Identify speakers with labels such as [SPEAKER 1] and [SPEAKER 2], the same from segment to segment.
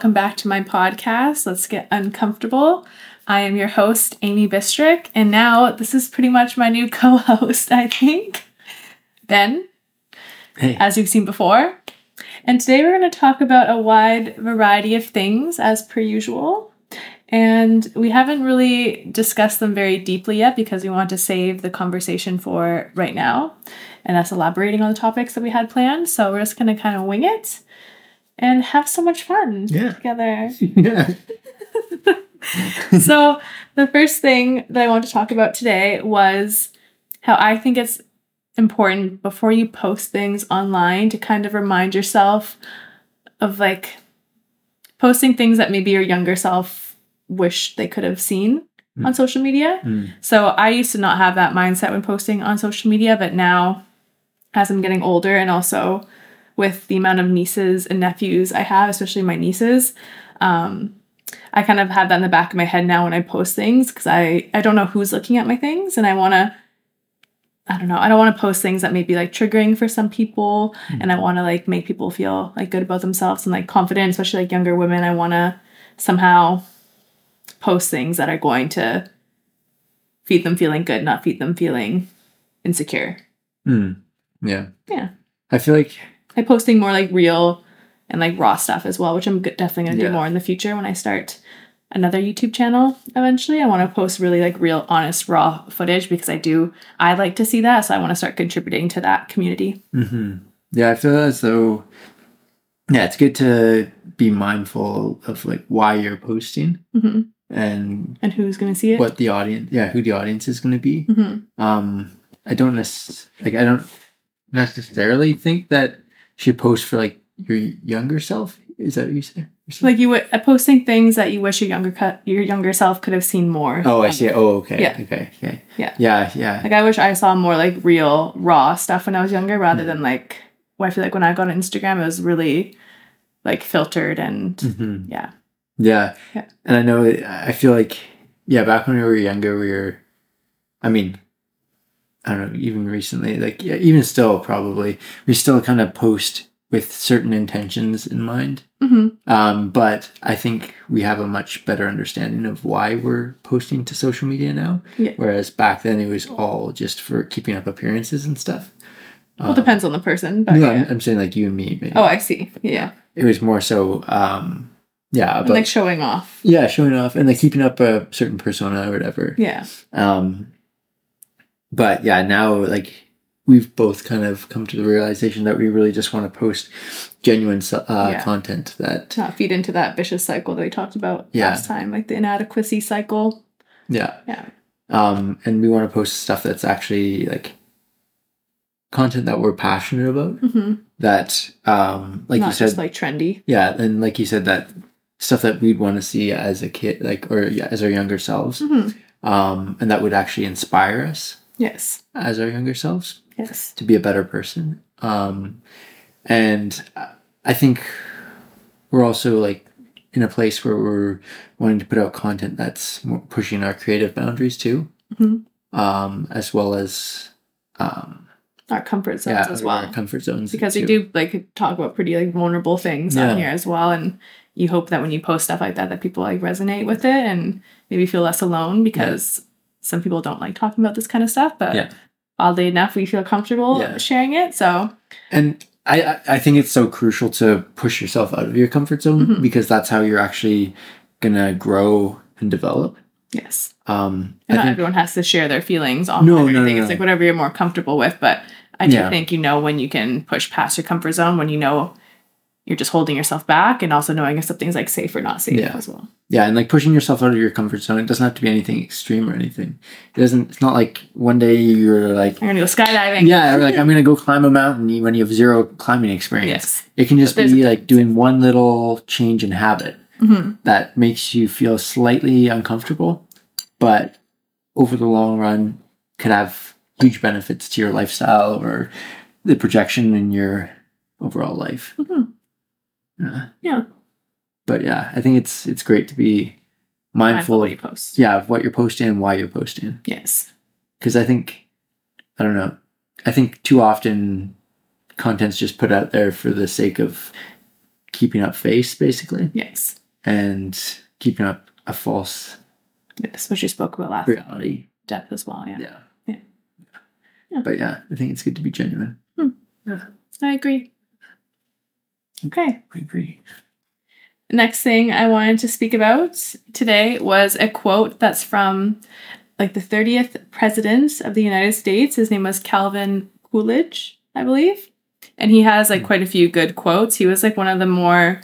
[SPEAKER 1] Hello, everyone, and welcome back to my podcast. Let's get uncomfortable. I am your host, Amy Bistric, and now this is pretty much my new co host, I think, Ben,
[SPEAKER 2] Hey.
[SPEAKER 1] as you've seen before. And today we're going to talk about a wide variety of things, as per usual. And we haven't really discussed them very deeply yet because we want to save the conversation for right now and us elaborating on the topics that we had planned. So we're just going to kind of wing it and have so much fun
[SPEAKER 2] Yeah.
[SPEAKER 1] together.
[SPEAKER 2] yeah.
[SPEAKER 1] so the first thing that I want to talk about today was how I think it's important before you post things online to kind of remind yourself of like posting things that maybe your younger self wished they could have seen on social media.
[SPEAKER 2] Mm.
[SPEAKER 1] So I used to not have that mindset when posting on social media, but now as I'm getting older and also with the amount of nieces and nephews I have, especially my nieces, um, I kind of have that in the back of my head now when I post things because I I don't know who's looking at my things and I want to I don't know I don't want to post things that may be like triggering for some people and I want to like make people feel like good about themselves and like confident especially like younger women I want to somehow post things that are going to feed them feeling good not feed them feeling insecure
[SPEAKER 2] Mm. Yeah.
[SPEAKER 1] Yeah.
[SPEAKER 2] I feel like
[SPEAKER 1] like posting more like real and like raw stuff as well, which I'm definitely gonna
[SPEAKER 2] Yeah.
[SPEAKER 1] do more in the future when I start another YouTube channel eventually. I want to post really like real, honest, raw footage because I do I like to see that, so I want to start contributing to that community.
[SPEAKER 2] hmm Yeah, I feel as though yeah, it's good to be mindful of like why you're posting
[SPEAKER 1] hmm
[SPEAKER 2] and
[SPEAKER 1] And who's gonna see it?
[SPEAKER 2] what the audience yeah, who the audience is gonna be.
[SPEAKER 1] hmm
[SPEAKER 2] Um I don't necess- like I don't necessarily think that should post for like your younger self. Is that what you said?
[SPEAKER 1] Like you would uh, posting things that you wish your younger cut your younger self could have seen more.
[SPEAKER 2] Oh, I see. Oh, okay.
[SPEAKER 1] Yeah.
[SPEAKER 2] Okay. Okay.
[SPEAKER 1] Yeah.
[SPEAKER 2] Yeah. Yeah.
[SPEAKER 1] Like I wish I saw more like real raw stuff when I was younger rather than like well, I feel like when I got on Instagram it was really like filtered and
[SPEAKER 2] Mhm.
[SPEAKER 1] yeah.
[SPEAKER 2] Yeah.
[SPEAKER 1] Yeah.
[SPEAKER 2] And I know, I feel like, yeah, back when we were younger, we were, I mean, I don't know, even recently, like, yeah, even still, probably, we still kind of post with certain intentions in mind.
[SPEAKER 1] hmm
[SPEAKER 2] Um, but I think we have a much better understanding of why we're posting to social media now.
[SPEAKER 1] Yeah.
[SPEAKER 2] Whereas back then it was all just for keeping up appearances and stuff.
[SPEAKER 1] Well, it depends on the person, but
[SPEAKER 2] No,
[SPEAKER 1] yeah.
[SPEAKER 2] I'm, I'm saying like you and me. Maybe.
[SPEAKER 1] Oh, I see. Yeah,
[SPEAKER 2] It was more so, um, yeah,
[SPEAKER 1] like showing off.
[SPEAKER 2] yeah, showing off and like keeping up a certain persona or whatever.
[SPEAKER 1] Yeah,
[SPEAKER 2] Um, but yeah, now like we've both kind of come to the realization that we really just want to post genuine uh,
[SPEAKER 1] Yeah.
[SPEAKER 2] content that
[SPEAKER 1] not feed into that vicious cycle that we talked about
[SPEAKER 2] Yeah.
[SPEAKER 1] last time, like the inadequacy cycle.
[SPEAKER 2] yeah
[SPEAKER 1] Yeah,
[SPEAKER 2] um and we want to post stuff that's actually like content that we're passionate about
[SPEAKER 1] hmm
[SPEAKER 2] that um like
[SPEAKER 1] not
[SPEAKER 2] you said
[SPEAKER 1] just like trendy.
[SPEAKER 2] yeah and like you said that stuff that we'd want to see as a kid like or yeah, as our younger selves
[SPEAKER 1] hmm
[SPEAKER 2] um and that would actually inspire us
[SPEAKER 1] Yes,
[SPEAKER 2] as our younger selves
[SPEAKER 1] yes,
[SPEAKER 2] to be a better person. Um, and I- think we're also like in a place where we're wanting to put out content that's pushing our creative boundaries too,
[SPEAKER 1] Mhm.
[SPEAKER 2] um, as well as um,
[SPEAKER 1] our comfort zones
[SPEAKER 2] yeah,
[SPEAKER 1] as
[SPEAKER 2] our
[SPEAKER 1] well.
[SPEAKER 2] comfort zones
[SPEAKER 1] Because we do like talk about pretty like vulnerable things
[SPEAKER 2] Yeah.
[SPEAKER 1] on here as well, and you hope that when you post stuff like that, that people like resonate with it and maybe feel less alone because some people don't like talking about this kind of stuff, but
[SPEAKER 2] Yeah.
[SPEAKER 1] oddly enough, we feel comfortable
[SPEAKER 2] Yeah.
[SPEAKER 1] sharing it. So
[SPEAKER 2] And I, I think it's so crucial to push yourself out of your comfort zone
[SPEAKER 1] Mhm.
[SPEAKER 2] because that's how you're actually gonna grow and develop.
[SPEAKER 1] yes.
[SPEAKER 2] Um,
[SPEAKER 1] And
[SPEAKER 2] I
[SPEAKER 1] not
[SPEAKER 2] think,
[SPEAKER 1] everyone has to share their feelings on
[SPEAKER 2] No, no,
[SPEAKER 1] everything.
[SPEAKER 2] no,
[SPEAKER 1] It's
[SPEAKER 2] no.
[SPEAKER 1] like whatever you're more comfortable with. But I do
[SPEAKER 2] Yeah.
[SPEAKER 1] think you know when you can push past your comfort zone, when you know you're just holding yourself back, and also knowing if something's like safe or not safe
[SPEAKER 2] Yeah.
[SPEAKER 1] as well.
[SPEAKER 2] yeah, and like pushing yourself out of your comfort zone. It doesn't have to be anything extreme or anything. It doesn't. It's not like one day you're like,
[SPEAKER 1] I'm gonna go skydiving.
[SPEAKER 2] yeah, or like I'm gonna go climb a mountain when you have zero climbing experience.
[SPEAKER 1] Yes.
[SPEAKER 2] It can just be like doing one little change in habit
[SPEAKER 1] hmm
[SPEAKER 2] that makes you feel slightly uncomfortable, but over the long run could have huge benefits to your lifestyle or the projection in your overall life.
[SPEAKER 1] Mhm.
[SPEAKER 2] Uh,
[SPEAKER 1] Yeah.
[SPEAKER 2] but yeah, I think it's it's great to be
[SPEAKER 1] Mindful
[SPEAKER 2] mindful,
[SPEAKER 1] what you
[SPEAKER 2] of,
[SPEAKER 1] post.
[SPEAKER 2] yeah, of what you're posting and why you're posting.
[SPEAKER 1] Yes.
[SPEAKER 2] Because I think, I don't know, I think too often content's just put out there for the sake of keeping up face basically
[SPEAKER 1] Yes.
[SPEAKER 2] and keeping up a false
[SPEAKER 1] Yes, which you spoke about last
[SPEAKER 2] reality.
[SPEAKER 1] depth as well. Yeah.
[SPEAKER 2] Yeah.
[SPEAKER 1] Yeah. Yeah.
[SPEAKER 2] But yeah, I think it's good to be genuine.
[SPEAKER 1] I agree. Okay.
[SPEAKER 2] Agree.
[SPEAKER 1] Next thing I wanted to speak about today was a quote that's from like the 30th president of the United States. His name was Calvin Coolidge, I believe. And he has like quite a few good quotes. He was like one of the more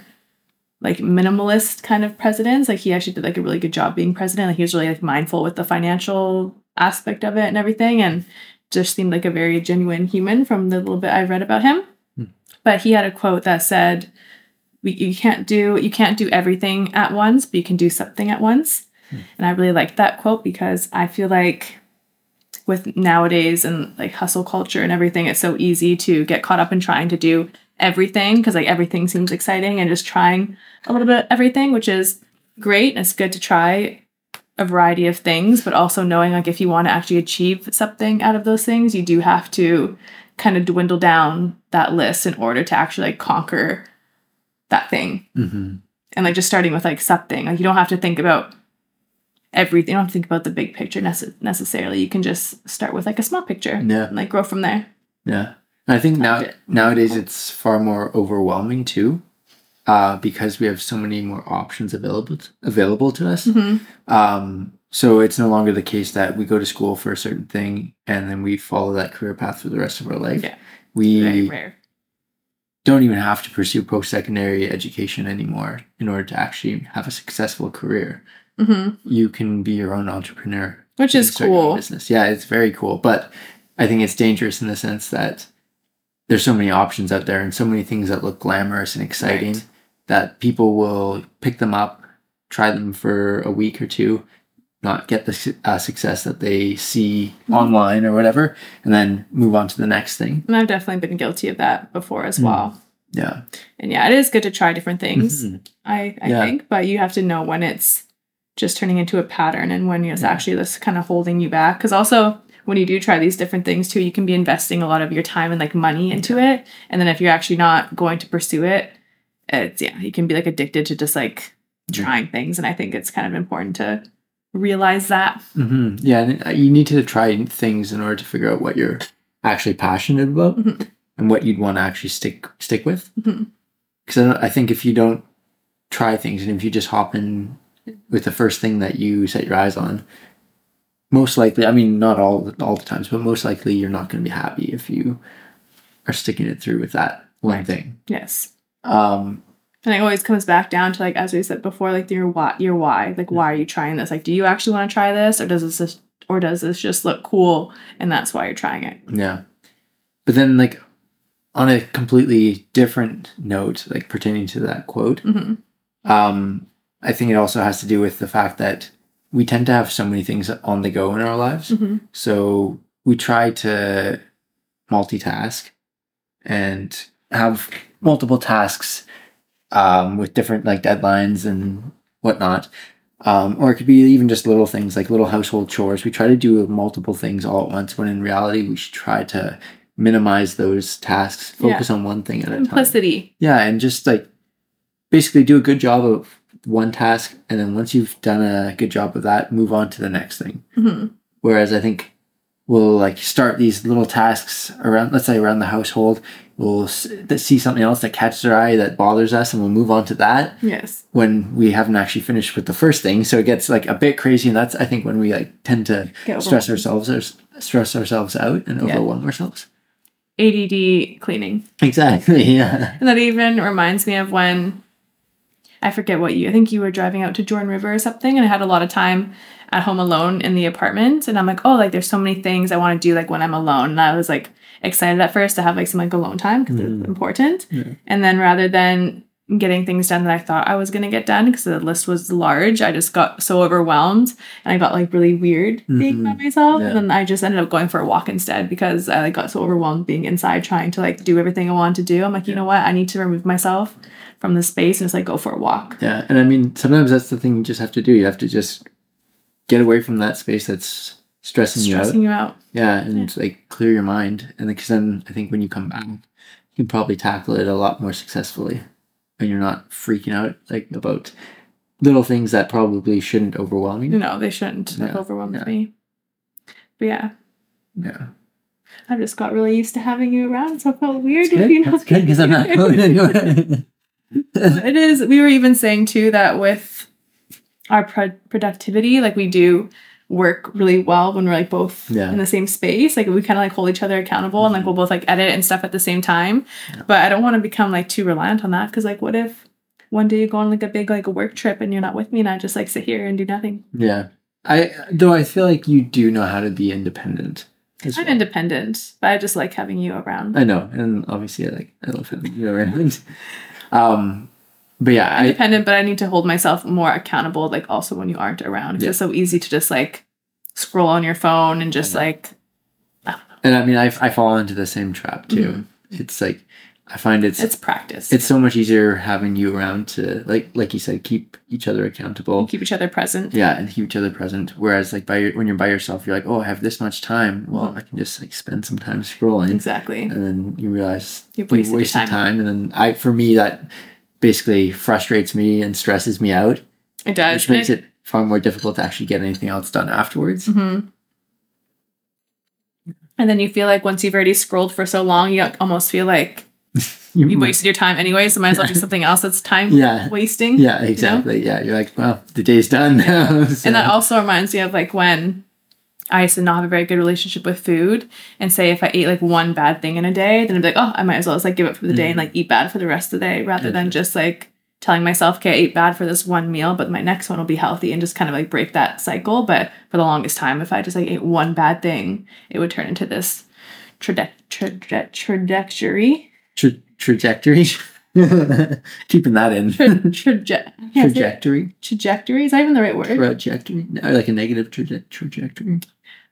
[SPEAKER 1] like minimalist kind of presidents. Like he actually did like a really good job being president. Like he was really like mindful with the financial aspect of it and everything and just seemed like a very genuine human from the little bit I read about him.
[SPEAKER 2] Hmm.
[SPEAKER 1] But he had a quote that said, you can't do you can't do everything at once, but you can do something at once. And I really like that quote because I feel like with nowadays and like hustle culture and everything, it's so easy to get caught up in trying to do everything because like everything seems exciting and just trying a little bit of everything, which is great. It's good to try a variety of things, but also knowing like if you want to actually achieve something out of those things, you do have to kind of dwindle down that list in order to actually like conquer that thing
[SPEAKER 2] hmm
[SPEAKER 1] and like just starting with like something like you don't have to think about everything you don't have to think about the big picture nece- necessarily you can just start with like a small picture
[SPEAKER 2] Yeah.
[SPEAKER 1] and like grow from there
[SPEAKER 2] Yeah. And I think now
[SPEAKER 1] it.
[SPEAKER 2] nowadays it's far more overwhelming too. Uh, because we have so many more options available available to us. Um, so it's no longer the case that we go to school for a certain thing and then we follow that career path for the rest of our life.
[SPEAKER 1] Yeah.
[SPEAKER 2] We
[SPEAKER 1] very rare
[SPEAKER 2] don't even have to pursue post secondary education anymore in order to actually have a successful career.
[SPEAKER 1] hmm
[SPEAKER 2] You can be your own entrepreneur.
[SPEAKER 1] which is
[SPEAKER 2] can start your own
[SPEAKER 1] cool
[SPEAKER 2] Business. Yeah, it's very cool. But I think it's dangerous in the sense that there's so many options out there and so many things that look glamorous and exciting
[SPEAKER 1] Right.
[SPEAKER 2] that people will pick them up, try them for a week or two, not get the uh, success that they see
[SPEAKER 1] Mm-hmm.
[SPEAKER 2] online or whatever, and then move on to the next thing.
[SPEAKER 1] and i've definitely been guilty of that before as
[SPEAKER 2] Mm.
[SPEAKER 1] well
[SPEAKER 2] Yeah.
[SPEAKER 1] and yeah it is good to try different things
[SPEAKER 2] Mhm.
[SPEAKER 1] i i
[SPEAKER 2] Yeah.
[SPEAKER 1] think but you have to know when it's just turning into a pattern and when it's
[SPEAKER 2] Yeah.
[SPEAKER 1] actually just kind of holding you back because also when you do try these different things too you can be investing a lot of your time and like money into it and then if you're actually not going to pursue it it's yeah you can be like addicted to just like
[SPEAKER 2] Yeah.
[SPEAKER 1] trying things and i think it's kind of important to realize that
[SPEAKER 2] hmm Yeah, and uh, you need to try things in order to figure out what you're actually passionate about
[SPEAKER 1] Mhm.
[SPEAKER 2] and what you'd want to actually stick stick with.
[SPEAKER 1] Mhm.
[SPEAKER 2] Because I think if you don't try things and if you just hop in with the first thing that you set your eyes on, most likely, I mean, not all all the times, but most likely, you're not going to be happy if you are sticking it through with that one thing.
[SPEAKER 1] yes
[SPEAKER 2] Um,
[SPEAKER 1] and it always comes back down to like as we said before like your why your why like why are you trying this? Like do you actually want to try this or does this just or does this just look cool and that's why you're trying it?
[SPEAKER 2] Yeah. But then, like, on a completely different note, like pertaining to that quote,
[SPEAKER 1] hmm
[SPEAKER 2] um, I think it also has to do with the fact that we tend to have so many things on the go in our lives.
[SPEAKER 1] hmm
[SPEAKER 2] So we try to multitask and have multiple tasks um, with different like deadlines and whatnot. Um, or it could be even just little things like little household chores. We try to do multiple things all at once when in reality we should try to minimize those tasks, focus on one thing at a time.
[SPEAKER 1] simplicity
[SPEAKER 2] Yeah, and just like basically do a good job of one task, and then once you've done a good job of that, move on to the next thing.
[SPEAKER 1] hmm
[SPEAKER 2] Whereas I think we'll like start these little tasks around, let's say around the household. We'll see something else that catches our eye that bothers us, and we'll move on to that
[SPEAKER 1] yes
[SPEAKER 2] when we haven't actually finished with the first thing. So it gets like a bit crazy, and that's I think when we like tend to stress ourselves or stress ourselves out and
[SPEAKER 1] Yeah.
[SPEAKER 2] overwhelm ourselves.
[SPEAKER 1] ADD cleaning.
[SPEAKER 2] Exactly. Yeah.
[SPEAKER 1] And that even reminds me of when I forget what you I think you were driving out to Jordan River or something and I had a lot of time at home alone in the apartment and I'm like, oh like there's so many things I want to do like when I'm alone. And I was like excited at first to have like some like alone time because
[SPEAKER 2] Mm.
[SPEAKER 1] it's important.
[SPEAKER 2] Yeah.
[SPEAKER 1] And then rather than getting things done that I thought I was gonna get done because the list was large, I just got so overwhelmed and I got like really weird being by
[SPEAKER 2] Mhm.
[SPEAKER 1] myself.
[SPEAKER 2] Yeah.
[SPEAKER 1] And then I just ended up going for a walk instead because I like got so overwhelmed being inside trying to like do everything I wanted to do. I'm like, you
[SPEAKER 2] Yeah.
[SPEAKER 1] know what? I need to remove myself from the space and just like go for a walk.
[SPEAKER 2] Yeah, and I mean, sometimes that's the thing you just have to do. You have to just get away from that space that's stressing,
[SPEAKER 1] Stressing
[SPEAKER 2] you
[SPEAKER 1] you
[SPEAKER 2] out.
[SPEAKER 1] out.
[SPEAKER 2] Yeah, and like clear your mind, and because then I think when you come back, you can probably tackle it a lot more successfully and you're not freaking out like about little things that probably shouldn't overwhelm you.
[SPEAKER 1] No, they shouldn't have
[SPEAKER 2] Yeah,
[SPEAKER 1] overwhelmed
[SPEAKER 2] yeah.
[SPEAKER 1] me. But yeah,
[SPEAKER 2] Yeah.
[SPEAKER 1] I just got really used to having you around, so I felt weird
[SPEAKER 2] Good.
[SPEAKER 1] if you know.
[SPEAKER 2] That's good because I'm not going anywhere.
[SPEAKER 1] it is. We were even saying too that with our pro- productivity, like we do work really well when we're like both
[SPEAKER 2] Yeah.
[SPEAKER 1] in the same space. Like we kind of like hold each other accountable and like we'll both like edit and stuff at the same time. But I don't want to become like too reliant on that because like what if one day you go on like a big like a work trip and you're not with me and I just like sit here and do nothing.
[SPEAKER 2] yeah. I though I feel like you do know how to be independent.
[SPEAKER 1] I'm
[SPEAKER 2] well.
[SPEAKER 1] independent, but I just like having you around.
[SPEAKER 2] I know, and obviously I like I love having you around. um, but yeah, I
[SPEAKER 1] independent, but I need to hold myself more accountable, like also when you aren't around.
[SPEAKER 2] Yeah.
[SPEAKER 1] It's so easy to just like scroll on your phone and just
[SPEAKER 2] I
[SPEAKER 1] like
[SPEAKER 2] and I mean I I fall into the same trap too. It's like I find it's
[SPEAKER 1] it's practice.
[SPEAKER 2] it's so much easier having you around to like like you said keep each other accountable.
[SPEAKER 1] keep each other present.
[SPEAKER 2] Yeah, and keep each other present. Whereas like by your, when you're by yourself, you're like, oh, I have this much time. Well,
[SPEAKER 1] Mhm.
[SPEAKER 2] I can just like spend some time scrolling.
[SPEAKER 1] Exactly.
[SPEAKER 2] and then you realize you
[SPEAKER 1] wasted
[SPEAKER 2] wasted
[SPEAKER 1] time.
[SPEAKER 2] time. and then i for me that basically frustrates me and stresses me out
[SPEAKER 1] It does.
[SPEAKER 2] which makes it far more difficult to actually get anything else done afterwards
[SPEAKER 1] hmm And then you feel like once you've already scrolled for so long, you almost feel like you wasted your time anyway. So might as well do something else that's time
[SPEAKER 2] Yeah.
[SPEAKER 1] wasting.
[SPEAKER 2] yeah exactly yeah you're like well the day's done now so-
[SPEAKER 1] And that also reminds me of like when I used to not have a very good relationship with food. And say if I ate like one bad thing in a day, then I'd be like, oh, I might as well just like give up for the day and like mm-hmm. eat bad for the rest of the day rather than just like telling myself, okay, I ate bad for this one meal, but my next one will be healthy and just kind of like break that cycle. But for the longest time, if I just like ate one bad thing, it would turn into this traje- traje- trajectory.
[SPEAKER 2] Tra- trajectory keeping that in
[SPEAKER 1] Tra- traje- yeah,
[SPEAKER 2] trajectory
[SPEAKER 1] trajectory is that even the right word?
[SPEAKER 2] trajectory no, like a negative traje- trajectory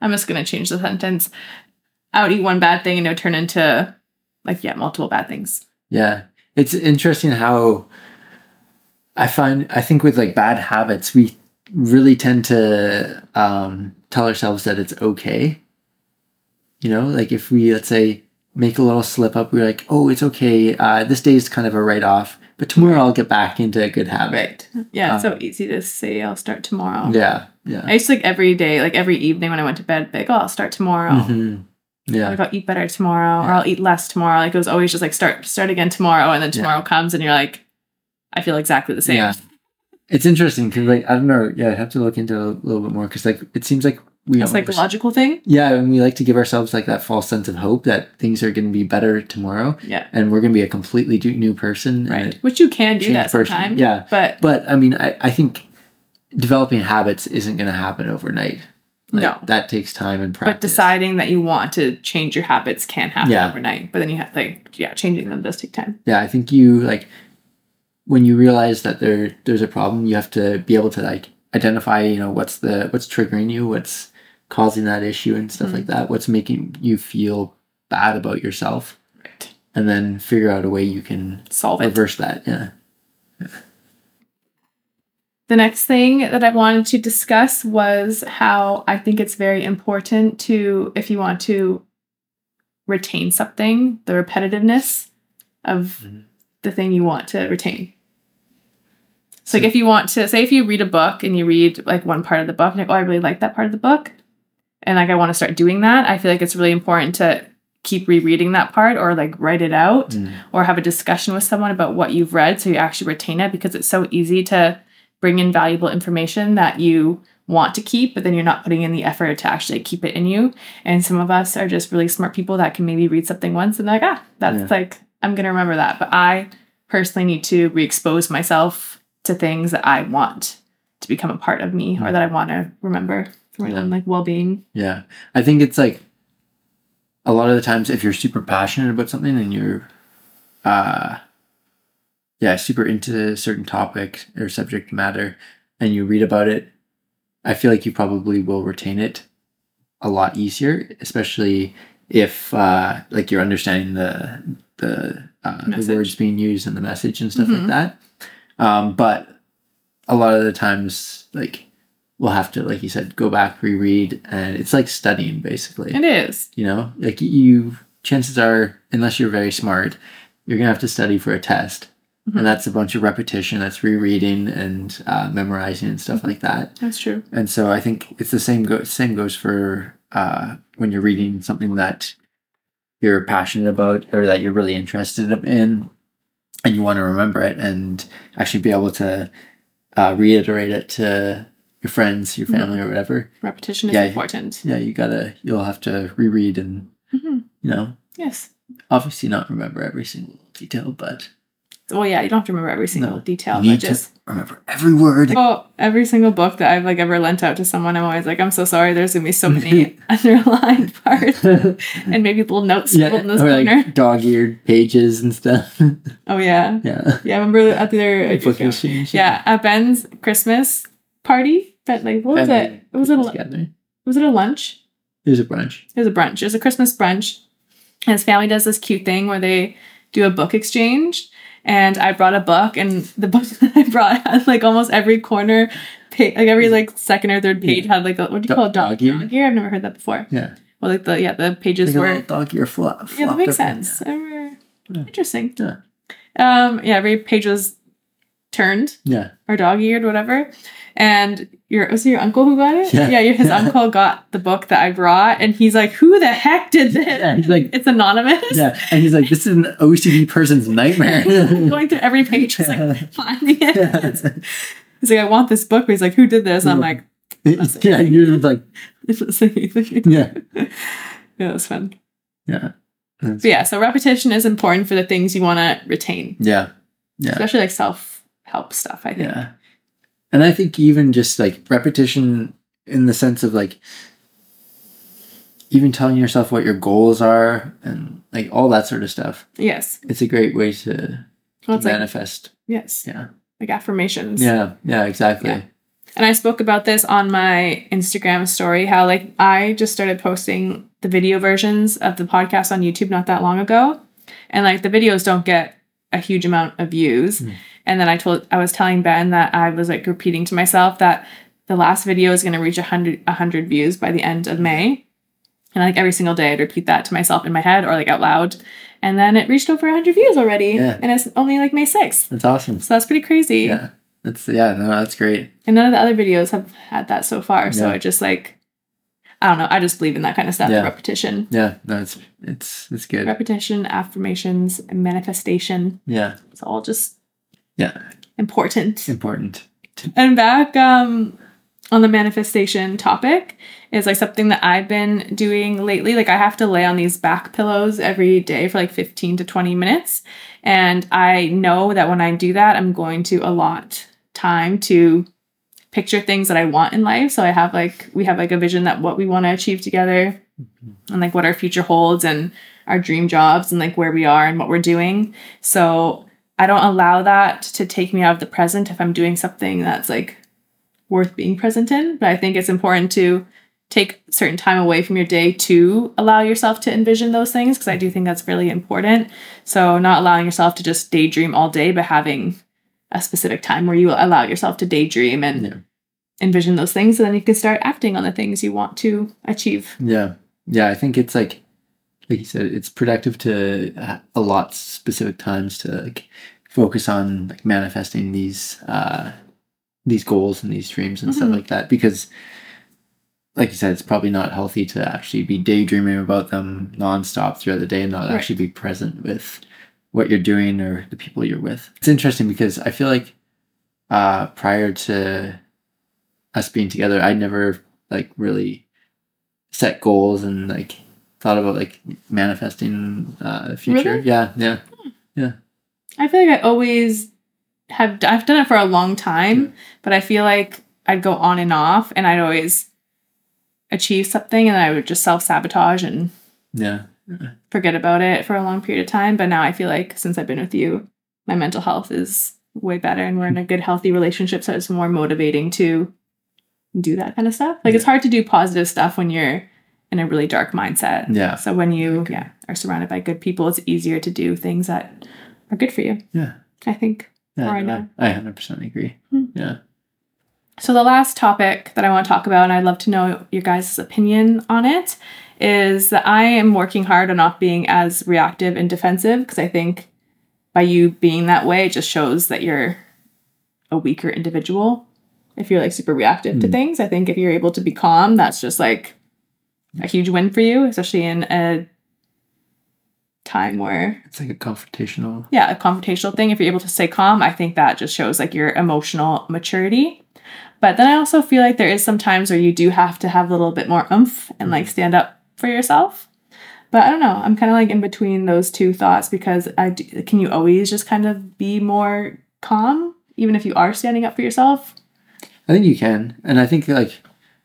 [SPEAKER 1] I'm just gonna change the sentence. I would eat one bad thing and it would turn into like yeah, multiple bad things.
[SPEAKER 2] Yeah. It's interesting how I find I think with like bad habits we really tend to um tell ourselves that it's okay. You know, like if we let's say make a little slip up, we're like, "Oh, it's okay. Uh this day is kind of a write off, but tomorrow I'll get back into a good habit."
[SPEAKER 1] Yeah, it's so
[SPEAKER 2] Um,
[SPEAKER 1] easy to say I'll start tomorrow.
[SPEAKER 2] Yeah. Yeah.
[SPEAKER 1] I used to like every day, like every evening when I went to bed, be like, oh, I'll start tomorrow.
[SPEAKER 2] Mhm. Yeah.
[SPEAKER 1] Like I'll eat better tomorrow, or I'll eat less tomorrow. Like it was always just like start start again tomorrow, and then
[SPEAKER 2] Yeah.
[SPEAKER 1] tomorrow comes, and you're like, I feel exactly the same.
[SPEAKER 2] Yeah. It's interesting because like I don't know, yeah, I have to look into it a little bit more because like it seems like we
[SPEAKER 1] A psychological thing.
[SPEAKER 2] Yeah, and we like to give ourselves like that false sense of hope that things are going to be better tomorrow,
[SPEAKER 1] Yeah,
[SPEAKER 2] and we're going to be a completely new person.
[SPEAKER 1] right. Which you can do that
[SPEAKER 2] person.
[SPEAKER 1] sometimes.
[SPEAKER 2] Yeah,
[SPEAKER 1] but
[SPEAKER 2] but I mean, I, I think developing habits isn't going to happen overnight. Like,
[SPEAKER 1] No.
[SPEAKER 2] that takes time and practice.
[SPEAKER 1] but deciding that you want to change your habits can happen
[SPEAKER 2] Yeah.
[SPEAKER 1] overnight. But then you have like yeah, changing them does take time.
[SPEAKER 2] yeah, I think you like when you realize that there there's a problem, you have to be able to like identify, you know, what's the what's triggering you, what's causing that issue and stuff
[SPEAKER 1] Mm-hmm.
[SPEAKER 2] like that, what's making you feel bad about yourself,
[SPEAKER 1] Right.
[SPEAKER 2] and then figure out a way you can
[SPEAKER 1] Solve it.
[SPEAKER 2] reverse that. Yeah.
[SPEAKER 1] The next thing that I wanted to discuss was how I think it's very important to, if you want to retain something, the repetitiveness of
[SPEAKER 2] Mhm.
[SPEAKER 1] the thing you want to retain. So, like, if you want to, say, if you read a book and you read like one part of the book, and you're like, oh, I really like that part of the book, and like I want to start doing that, I feel like it's really important to keep rereading that part or like write it out
[SPEAKER 2] Mm.
[SPEAKER 1] or have a discussion with someone about what you've read so you actually retain it because it's so easy to bring in valuable information that you want to keep but then you're not putting in the effort to actually keep it in you and some of us are just really smart people that can maybe read something once and like ah that's
[SPEAKER 2] Yeah.
[SPEAKER 1] like i'm going to remember that but i personally need to re-expose myself to things that i want to become a part of me or
[SPEAKER 2] Mm.
[SPEAKER 1] that i want to remember for my
[SPEAKER 2] Yeah.
[SPEAKER 1] own like well-being
[SPEAKER 2] Yeah. I think it's like a lot of the times if you're super passionate about something and you're uh yeah, super into a certain topic or subject matter and you read about it, I feel like you probably will retain it a lot easier, especially if uh like you're understanding the the uh, the words being used and the message and stuff
[SPEAKER 1] Mhm.
[SPEAKER 2] like that. Um but a lot of the times like we'll have to like you said go back reread and it's like studying basically
[SPEAKER 1] it is
[SPEAKER 2] you know like you chances are unless you're very smart you're gonna have to study for a test
[SPEAKER 1] Mhm.
[SPEAKER 2] and that's a bunch of repetition. That's rereading and uh, memorizing and stuff like that.
[SPEAKER 1] That's true.
[SPEAKER 2] And so I think it's the same. Go- same goes for uh, when you're reading something that you're passionate about or that you're really interested in, and you want to remember it and actually be able to uh, reiterate it to your friends, your
[SPEAKER 1] Mhm.
[SPEAKER 2] family, or whatever.
[SPEAKER 1] Repetition is
[SPEAKER 2] Yeah.
[SPEAKER 1] important.
[SPEAKER 2] Yeah, you gotta. You'll have to reread and
[SPEAKER 1] hmm
[SPEAKER 2] you know
[SPEAKER 1] Yes.
[SPEAKER 2] obviously not remember every single detail, but
[SPEAKER 1] Well, yeah, you don't have to remember every single
[SPEAKER 2] No.
[SPEAKER 1] detail,
[SPEAKER 2] you
[SPEAKER 1] but just
[SPEAKER 2] to remember every word.
[SPEAKER 1] Oh, every single book that I've like ever lent out to someone, I'm always like, I'm so sorry. There's gonna be so many underlined parts and maybe little notes
[SPEAKER 2] yeah,
[SPEAKER 1] in
[SPEAKER 2] or
[SPEAKER 1] corner.
[SPEAKER 2] like dog-eared pages and stuff.
[SPEAKER 1] oh yeah,
[SPEAKER 2] yeah,
[SPEAKER 1] yeah. I remember at their
[SPEAKER 2] book exchange.
[SPEAKER 1] yeah at Ben's Christmas party. But like, what was
[SPEAKER 2] Family
[SPEAKER 1] it? Was it a,
[SPEAKER 2] together.
[SPEAKER 1] was it a lunch?
[SPEAKER 2] There's a brunch.
[SPEAKER 1] It was a brunch. It was a Christmas brunch. And his family does this cute thing where they do a book exchange. And I brought a book, and the book that I brought had like almost every corner, pa- like every like second or third page had like a what do you
[SPEAKER 2] Do-
[SPEAKER 1] call it? Dog,
[SPEAKER 2] dog ear?
[SPEAKER 1] dog ear? I've never heard that before.
[SPEAKER 2] Yeah,
[SPEAKER 1] Well, like the yeah the pages
[SPEAKER 2] like
[SPEAKER 1] were
[SPEAKER 2] little dog-ear flop.
[SPEAKER 1] yeah that makes
[SPEAKER 2] in
[SPEAKER 1] sense.
[SPEAKER 2] there.
[SPEAKER 1] I remember-
[SPEAKER 2] Yeah.
[SPEAKER 1] Interesting.
[SPEAKER 2] Yeah.
[SPEAKER 1] Um. Yeah. Every page was turned
[SPEAKER 2] Yeah,
[SPEAKER 1] or dog eared, whatever. And your was it your uncle who got it?
[SPEAKER 2] Yeah.
[SPEAKER 1] yeah his uncle got the book that I brought, and he's like, "Who the heck did this?"
[SPEAKER 2] yeah. He's like,
[SPEAKER 1] It's anonymous.
[SPEAKER 2] yeah, and he's like, this is an OCD person's nightmare.
[SPEAKER 1] Going through every page, just like finding it. He's like, I want this book, but he's like, Who did this? And I'm like,
[SPEAKER 2] yeah, you're like,
[SPEAKER 1] yeah,
[SPEAKER 2] yeah,
[SPEAKER 1] it was fun.
[SPEAKER 2] yeah,
[SPEAKER 1] But yeah, so repetition is important for the things you want to retain,
[SPEAKER 2] yeah, yeah.
[SPEAKER 1] especially like self help stuff. I think.
[SPEAKER 2] Yeah. And I think even just like repetition in the sense of like even telling yourself what your goals are and like all that sort of stuff.
[SPEAKER 1] Yes.
[SPEAKER 2] It's a great way to
[SPEAKER 1] Well, like
[SPEAKER 2] manifest.
[SPEAKER 1] yes,
[SPEAKER 2] yeah.
[SPEAKER 1] like affirmations.
[SPEAKER 2] Yeah. Yeah, exactly.
[SPEAKER 1] Yeah. And I spoke about this on my Instagram story how like I just started posting the video versions of the podcast on YouTube not that long ago. And like the videos don't get a huge amount of views.
[SPEAKER 2] Mm.
[SPEAKER 1] And then I told I was telling Ben that I was like repeating to myself that the last video is going to reach a hundred a hundred views by the end of May. And like every single day I'd repeat that to myself in my head or like out loud. And then it reached over 100 views already.
[SPEAKER 2] Yeah.
[SPEAKER 1] And it's only like May 6th.
[SPEAKER 2] That's awesome.
[SPEAKER 1] So that's pretty crazy.
[SPEAKER 2] Yeah. That's yeah, no, that's great.
[SPEAKER 1] And none of the other videos have had that so far.
[SPEAKER 2] Yeah.
[SPEAKER 1] So it just like, I don't know. I just believe in that kind of stuff.
[SPEAKER 2] Yeah.
[SPEAKER 1] Repetition,
[SPEAKER 2] Yeah, no, it's it's it's good.
[SPEAKER 1] repetition, affirmations, manifestation.
[SPEAKER 2] Yeah.
[SPEAKER 1] It's all just
[SPEAKER 2] Yeah.
[SPEAKER 1] important.
[SPEAKER 2] Important.
[SPEAKER 1] And back um, on the manifestation topic is like something that I've been doing lately. Like I have to lay on these back pillows every day for like 15 to 20 minutes. And I know that when I do that, I'm going to allot time to picture things that I want in life. So I have like, we have like a vision that what we want to achieve together and like what our future holds and our dream jobs and like where we are and what we're doing. So I don't allow that to take me out of the present if I'm doing something that's like worth being present in. But I think it's important to take certain time away from your day to allow yourself to envision those things because I do think that's really important. So not allowing yourself to just daydream all day, but having a specific time where you allow yourself to daydream and
[SPEAKER 2] Yeah.
[SPEAKER 1] envision those things, and then you can start acting on the things you want to achieve.
[SPEAKER 2] Yeah. Yeah, I think it's like like you said, it's productive to uh, allot specific times to like focus on like manifesting these uh these goals and these dreams and stuff
[SPEAKER 1] Mhm.
[SPEAKER 2] like that because like you said, it's probably not healthy to actually be daydreaming about them nonstop throughout the day and not
[SPEAKER 1] Right.
[SPEAKER 2] actually be present with what you're doing or the people you're with. It's interesting because I feel like uh prior to us being together, I never like really set goals and like thought about like manifesting uh the future.
[SPEAKER 1] Really?
[SPEAKER 2] Yeah, yeah.
[SPEAKER 1] I feel like I always have I've done it for a long time, but I feel like I'd go on and off and I'd always achieve something and I would just self-sabotage and
[SPEAKER 2] Yeah.
[SPEAKER 1] forget about it for a long period of time. But now I feel like since I've been with you, my mental health is way better and we're in a good healthy relationship. So it's more motivating to do that kind of stuff. Like it's hard to do positive stuff when you're in a really dark mindset.
[SPEAKER 2] Yeah.
[SPEAKER 1] So when you
[SPEAKER 2] Okay.
[SPEAKER 1] yeah are surrounded by good people, it's easier to do things that are good for you.
[SPEAKER 2] Yeah.
[SPEAKER 1] I think.
[SPEAKER 2] Yeah,
[SPEAKER 1] I know.
[SPEAKER 2] I hundred percent agree.
[SPEAKER 1] Hmm.
[SPEAKER 2] Yeah.
[SPEAKER 1] So the last topic that I want to talk about, and I'd love to know your guys' opinion on it, is that I am working hard on not being as reactive and defensive because I think by you being that way, it just shows that you're a weaker individual. If you're like super reactive to
[SPEAKER 2] Mm.
[SPEAKER 1] things, I think if you're able to be calm, that's just like a huge win for you, especially in a time where
[SPEAKER 2] It's like a confrontational.
[SPEAKER 1] yeah, a confrontational thing. If you're able to stay calm, I think that just shows like your emotional maturity. But then I also feel like there is some times where you do have to have a little bit more oomph and like mm-hmm. stand up for yourself. But I don't know. I'm kind of like in between those two thoughts because I do, can you always just kind of be more calm even if you are standing up for yourself?
[SPEAKER 2] I think you can, and I think like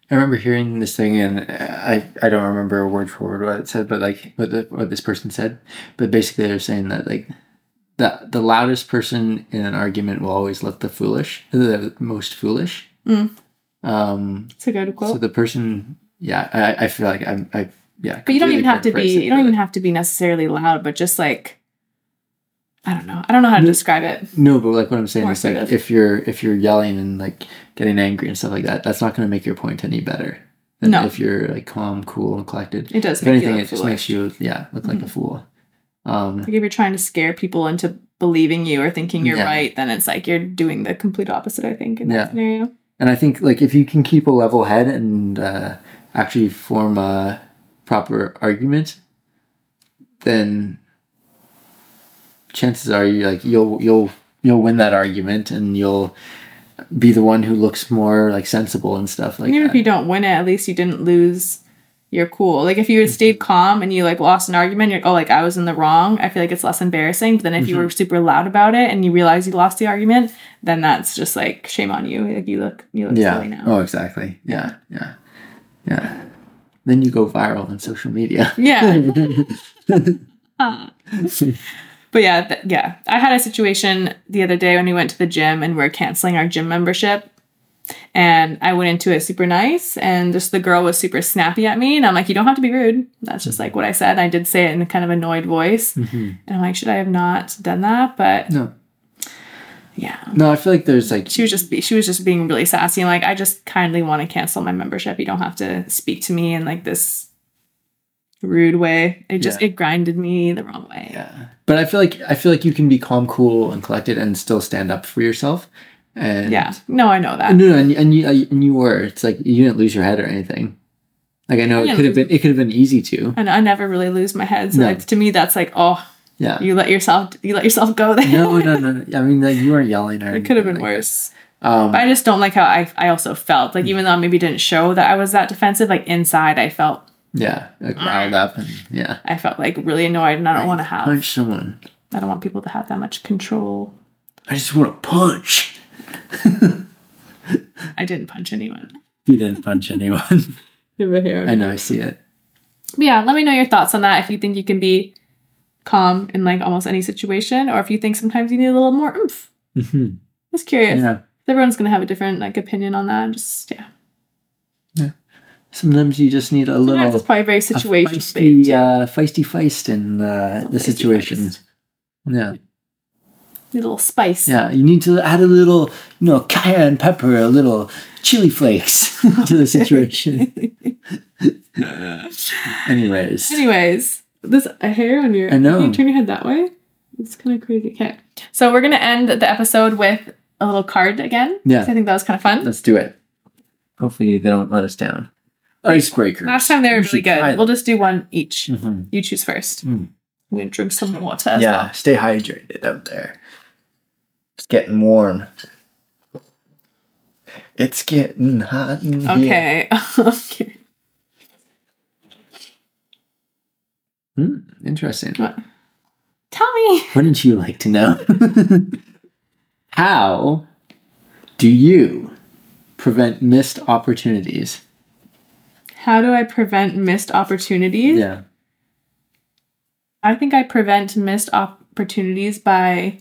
[SPEAKER 2] I remember hearing this thing, and I I don't remember a word for word what it said, but like what the, what this person said, but basically they're saying that like the the loudest person in an argument will always look the foolish, the most foolish.
[SPEAKER 1] Mm.
[SPEAKER 2] Um.
[SPEAKER 1] It's a good quote.
[SPEAKER 2] So the person, yeah, I I feel like I'm I yeah.
[SPEAKER 1] but you don't even have to be you don't even have to be necessarily loud, but just like I don't know. I don't know how to describe it.
[SPEAKER 2] No, but like what I'm saying
[SPEAKER 1] More
[SPEAKER 2] is like if you're if you're yelling and like getting angry and stuff like that, that's not going to make your point any better. Than
[SPEAKER 1] No.
[SPEAKER 2] If you're like calm, cool, and collected.
[SPEAKER 1] It does
[SPEAKER 2] If anything, it just makes you yeah look like a
[SPEAKER 1] Mhm.
[SPEAKER 2] fool. Um,
[SPEAKER 1] Like if you're trying to scare people into believing you or thinking you're
[SPEAKER 2] Yeah.
[SPEAKER 1] right, then it's like you're doing the complete opposite, I think, in that scenario.
[SPEAKER 2] and I think like if you can keep a level head and uh, actually form a proper argument, then chances are you like you'll you'll you'll win that argument and you'll be the one who looks more like sensible and stuff like
[SPEAKER 1] even
[SPEAKER 2] that.
[SPEAKER 1] if you don't win it, at least you didn't lose your cool. Like if you had stayed calm and you like lost an argument, you're like, oh, like I was in the wrong. I feel like it's less embarrassing. But then if you
[SPEAKER 2] Mm-hmm.
[SPEAKER 1] were super loud about it and you realize you lost the argument, then that's just like shame on you. Like you look, you look
[SPEAKER 2] yeah.
[SPEAKER 1] silly now.
[SPEAKER 2] Oh, exactly. Yeah. Yeah. Yeah. Then you go viral on social media.
[SPEAKER 1] Yeah. Ah. But yeah, th- yeah. I had a situation the other day when we went to the gym and we are canceling our gym membership. And I went into it super nice, and just the girl was super snappy at me. And I'm like, you don't have to be rude. That's just like what I said. I did say it in a kind of annoyed voice.
[SPEAKER 2] Mhm.
[SPEAKER 1] And I'm like, should I have not done that? But
[SPEAKER 2] No.
[SPEAKER 1] yeah.
[SPEAKER 2] No, I feel like there's like
[SPEAKER 1] She was just be, she was just being really sassy and like I just kindly want to cancel my membership. You don't have to speak to me in like this rude way. It just
[SPEAKER 2] Yeah.
[SPEAKER 1] it grinded me the wrong way.
[SPEAKER 2] Yeah. But I feel like I feel like you can be calm, cool, and collected, and still stand up for yourself. And
[SPEAKER 1] Yeah. No, I know that.
[SPEAKER 2] no, no, and, and you and you were. It's like you didn't lose your head or anything. Like I know
[SPEAKER 1] I
[SPEAKER 2] it could have been. It could have been easy to.
[SPEAKER 1] And I never really lose my head. So
[SPEAKER 2] No.
[SPEAKER 1] like, to me, that's like, oh,
[SPEAKER 2] Yeah.
[SPEAKER 1] you let yourself you let yourself go there.
[SPEAKER 2] No, no, no. no. I mean, like you weren't yelling or.
[SPEAKER 1] it could have been
[SPEAKER 2] like
[SPEAKER 1] worse.
[SPEAKER 2] Um,
[SPEAKER 1] But I just don't like how I I also felt. Like even though I maybe didn't show that I was that defensive, like inside I felt
[SPEAKER 2] yeah, like riled up and yeah.
[SPEAKER 1] I felt like really annoyed and I don't want to have
[SPEAKER 2] Punch someone.
[SPEAKER 1] I don't want people to have that much control.
[SPEAKER 2] I just want to punch.
[SPEAKER 1] I didn't punch anyone.
[SPEAKER 2] You didn't punch anyone. I know. I see it.
[SPEAKER 1] But yeah, let me know your thoughts on that. If you think you can be calm in like almost any situation, or if you think sometimes you need a little more oomph.
[SPEAKER 2] hmm
[SPEAKER 1] Just curious.
[SPEAKER 2] Yeah.
[SPEAKER 1] Everyone's gonna have a different like opinion on that. Just yeah. yeah.
[SPEAKER 2] Sometimes you just need a
[SPEAKER 1] Sometimes
[SPEAKER 2] little
[SPEAKER 1] it's probably very
[SPEAKER 2] a
[SPEAKER 1] situation
[SPEAKER 2] feisty, uh, feisty feist in uh, the
[SPEAKER 1] Feisty
[SPEAKER 2] situations. Yeah,
[SPEAKER 1] Need a little spice.
[SPEAKER 2] yeah. You need to add a little, you know, cayenne pepper, a little chili flakes to the situation. Anyways,
[SPEAKER 1] Anyways, this a hair on your.
[SPEAKER 2] I know.
[SPEAKER 1] Can you turn your head that way? It's kind of crazy. Okay, so we're gonna end the episode with a little card again.
[SPEAKER 2] Yeah.
[SPEAKER 1] I think that was kind of fun.
[SPEAKER 2] let's do it. Hopefully, they don't let us down. Icebreaker.
[SPEAKER 1] Last time they were
[SPEAKER 2] We
[SPEAKER 1] really good. We'll just do one each.
[SPEAKER 2] Mhm.
[SPEAKER 1] You choose first.
[SPEAKER 2] Mm.
[SPEAKER 1] I'm gonna drink some water.
[SPEAKER 2] Yeah, stay hydrated out there. It's getting warm. It's getting hot in
[SPEAKER 1] well.
[SPEAKER 2] here.
[SPEAKER 1] Okay. okay.
[SPEAKER 2] Hmm, interesting.
[SPEAKER 1] What? Tell me.
[SPEAKER 2] Wouldn't you like to know? How do you prevent missed opportunities?
[SPEAKER 1] How do I prevent missed opportunities?
[SPEAKER 2] Yeah.
[SPEAKER 1] I think I prevent missed opportunities by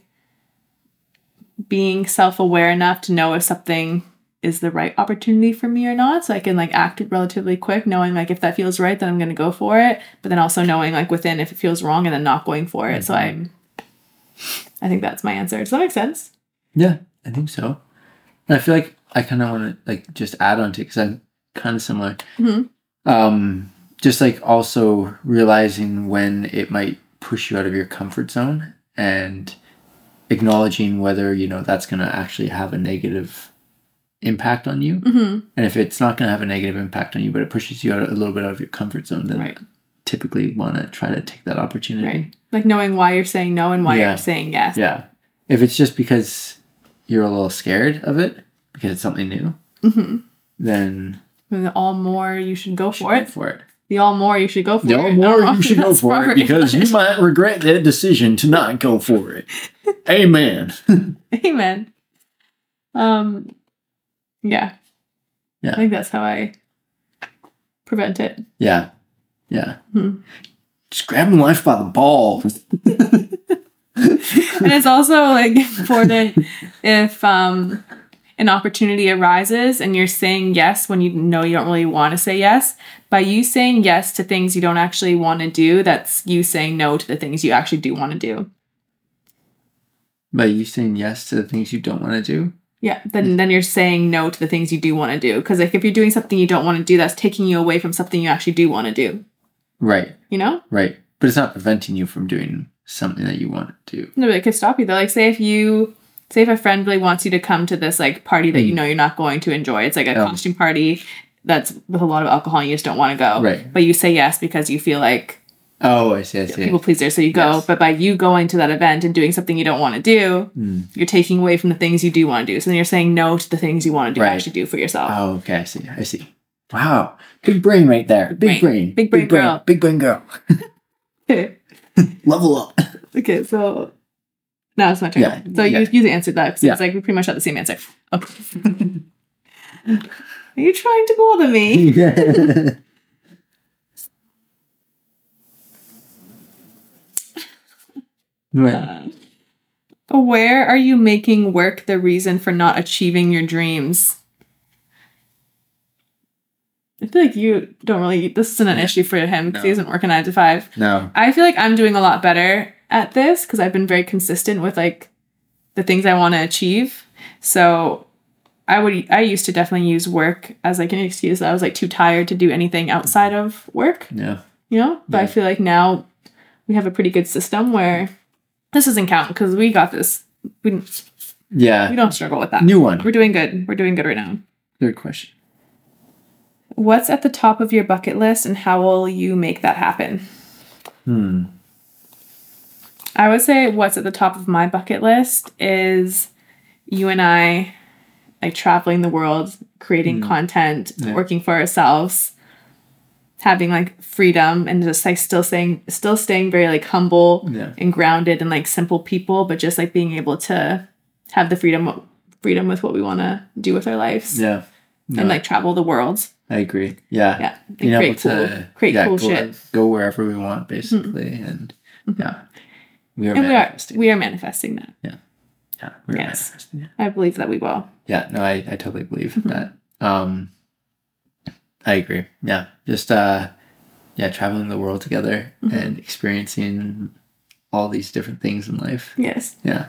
[SPEAKER 1] being self-aware enough to know if something is the right opportunity for me or not. So I can like act relatively quick, knowing like if that feels right, then I'm gonna go for it. But then also knowing like within if it feels wrong and then not going for it. So I'm I think that's my answer. Does that make sense?
[SPEAKER 2] Yeah, I think so. And I feel like I kind of want to like just add on to it because I'm kind of similar.
[SPEAKER 1] Mhm.
[SPEAKER 2] Um, just like also realizing when it might push you out of your comfort zone and acknowledging whether you know that's going to actually have a negative impact on you
[SPEAKER 1] hmm
[SPEAKER 2] and if it's not going to have a negative impact on you but it pushes you out a little bit out of your comfort zone then
[SPEAKER 1] Right.
[SPEAKER 2] typically want to try to take that opportunity
[SPEAKER 1] Right. Like knowing why you're saying no and why
[SPEAKER 2] Yeah.
[SPEAKER 1] you're saying yes.
[SPEAKER 2] yeah if it's just because you're a little scared of it because it's something new
[SPEAKER 1] hmm
[SPEAKER 2] then
[SPEAKER 1] the all more you should go
[SPEAKER 2] you should
[SPEAKER 1] for
[SPEAKER 2] go
[SPEAKER 1] it.
[SPEAKER 2] for it
[SPEAKER 1] The all more you should go for
[SPEAKER 2] the
[SPEAKER 1] it.
[SPEAKER 2] more
[SPEAKER 1] I don't
[SPEAKER 2] you should go for it because you might regret that decision to not go for it amen
[SPEAKER 1] Amen. Um, yeah.
[SPEAKER 2] Yeah.
[SPEAKER 1] I think that's how I prevent it.
[SPEAKER 2] yeah yeah
[SPEAKER 1] Hmm.
[SPEAKER 2] just grabbing life by the balls
[SPEAKER 1] and it's also like important if um an opportunity arises and you're saying yes when you know you don't really want to say yes by you saying yes to things you don't actually want to do that's you saying no to the things you actually do want to do.
[SPEAKER 2] By you saying yes to the things you don't want to do?
[SPEAKER 1] Yeah then then you're saying no to the things you do want to do because like if you're doing something you don't want to do that's taking you away from something you actually do want to do.
[SPEAKER 2] Right.
[SPEAKER 1] You know?
[SPEAKER 2] Right but it's not preventing you from doing something that you want to do.
[SPEAKER 1] No, but it could stop you though. Like, say if you, say if a friend really wants you to come to this like party that you know you're not going to enjoy. It's like a costume party that's with a lot of alcohol and you just don't want to go.
[SPEAKER 2] Right.
[SPEAKER 1] But you say yes because you feel like
[SPEAKER 2] oh i see i see
[SPEAKER 1] people pleaser, so you go.
[SPEAKER 2] Yes.
[SPEAKER 1] But by you going to that event and doing something you don't want to do,
[SPEAKER 2] Hmm.
[SPEAKER 1] you're taking away from the things you do want to do. So then you're saying no to the things you want to do
[SPEAKER 2] Right.
[SPEAKER 1] actually do for yourself.
[SPEAKER 2] oh okay i see i see wow big brain right there big
[SPEAKER 1] brain.
[SPEAKER 2] brain
[SPEAKER 1] Big brain girl.
[SPEAKER 2] big brain girl
[SPEAKER 1] Okay.
[SPEAKER 2] level up
[SPEAKER 1] okay. So now it's my turn.
[SPEAKER 2] Yeah,
[SPEAKER 1] So
[SPEAKER 2] yeah.
[SPEAKER 1] you you answered that because
[SPEAKER 2] Yeah.
[SPEAKER 1] it's like we pretty much had the same answer. Okay. Are you trying to bother me?
[SPEAKER 2] right.
[SPEAKER 1] Uh, where are you making work the reason for not achieving your dreams? I feel like you don't really, this isn't an issue for him because he
[SPEAKER 2] No.
[SPEAKER 1] doesn't work a nine to five.
[SPEAKER 2] no
[SPEAKER 1] I feel like I'm doing a lot better at this because I've been very consistent with like the things I want to achieve. So I would, I used to definitely use work as like an excuse that I was like too tired to do anything outside of work.
[SPEAKER 2] Yeah.
[SPEAKER 1] You know? But i feel like now we have a pretty good system where this doesn't count because we got this. We, we
[SPEAKER 2] yeah.
[SPEAKER 1] don't struggle with that.
[SPEAKER 2] New one.
[SPEAKER 1] We're doing good. We're doing good right now.
[SPEAKER 2] Third question.
[SPEAKER 1] What's at the top of your bucket list and how will you make that happen?
[SPEAKER 2] Hmm
[SPEAKER 1] i would say what's at the top of my bucket list is you and i like traveling the world creating content
[SPEAKER 2] Yeah.
[SPEAKER 1] working for ourselves having like freedom and just like still saying still staying very like humble
[SPEAKER 2] yeah.
[SPEAKER 1] and grounded and like simple people, but just like being able to have the freedom freedom with what we want to do with our lives
[SPEAKER 2] yeah. No,
[SPEAKER 1] and like travel the world.
[SPEAKER 2] i agree. Yeah.
[SPEAKER 1] Yeah, and
[SPEAKER 2] being
[SPEAKER 1] create
[SPEAKER 2] able
[SPEAKER 1] cool,
[SPEAKER 2] to
[SPEAKER 1] create
[SPEAKER 2] yeah,
[SPEAKER 1] cool
[SPEAKER 2] go,
[SPEAKER 1] shit. Mm-hmm.
[SPEAKER 2] go wherever we want basically and yeah we are
[SPEAKER 1] And we are
[SPEAKER 2] manifesting
[SPEAKER 1] we are manifesting that.
[SPEAKER 2] yeah we're
[SPEAKER 1] Yes.
[SPEAKER 2] manifesting.
[SPEAKER 1] I believe that we will.
[SPEAKER 2] yeah no i, I totally believe
[SPEAKER 1] Mm-hmm.
[SPEAKER 2] that um i agree yeah just uh yeah traveling the world together
[SPEAKER 1] Mm-hmm.
[SPEAKER 2] and experiencing all these different things in life
[SPEAKER 1] Yes,
[SPEAKER 2] yeah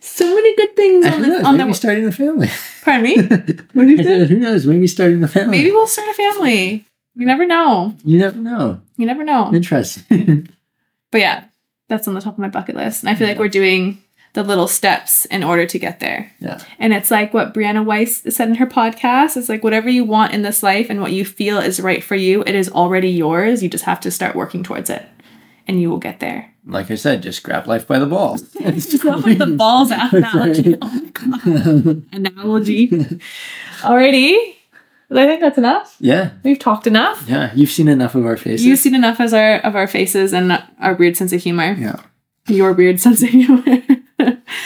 [SPEAKER 1] so many good things on
[SPEAKER 2] who
[SPEAKER 1] the
[SPEAKER 2] knows,
[SPEAKER 1] on
[SPEAKER 2] maybe
[SPEAKER 1] the.
[SPEAKER 2] starting a family
[SPEAKER 1] Pardon me. What did you
[SPEAKER 2] said, who knows maybe starting a family
[SPEAKER 1] Maybe we'll start a family. You never know.
[SPEAKER 2] you never know
[SPEAKER 1] You never know.
[SPEAKER 2] interesting
[SPEAKER 1] But yeah, that's on the top of my bucket list, and I feel like we're doing the little steps in order to get there.
[SPEAKER 2] yeah
[SPEAKER 1] And it's like what Brianna Weiss said in her podcast. It's like whatever you want in this life and what you feel is right for you, it is already yours. You just have to start working towards it. And you will get there.
[SPEAKER 2] like i said just grab life by the balls It's
[SPEAKER 1] Just go with the balls analogy. Oh my God. Analogy. Alrighty. I think that's enough.
[SPEAKER 2] yeah
[SPEAKER 1] We've talked enough.
[SPEAKER 2] yeah you've seen enough of our faces
[SPEAKER 1] You've seen enough as our of our faces and our weird sense of humor.
[SPEAKER 2] yeah
[SPEAKER 1] Your weird sense of humor.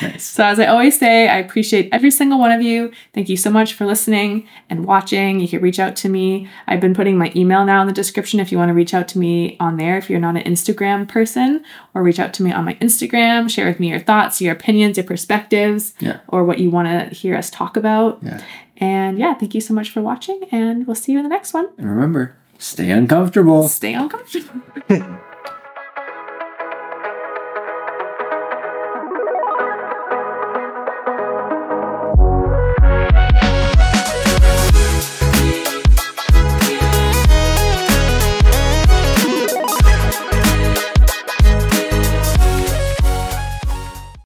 [SPEAKER 2] nice
[SPEAKER 1] So, as I always say, I appreciate every single one of you. Thank you so much for listening and watching. You can reach out to me. I've been putting my email now in the description if you want to reach out to me on there if you're not an Instagram person, or reach out to me on my Instagram. Share with me your thoughts, your opinions, your perspectives,
[SPEAKER 2] Yeah.
[SPEAKER 1] or what you want to hear us talk about.
[SPEAKER 2] yeah
[SPEAKER 1] And yeah, thank you so much for watching, and we'll see you in the next one.
[SPEAKER 2] and remember stay uncomfortable
[SPEAKER 1] Stay uncomfortable.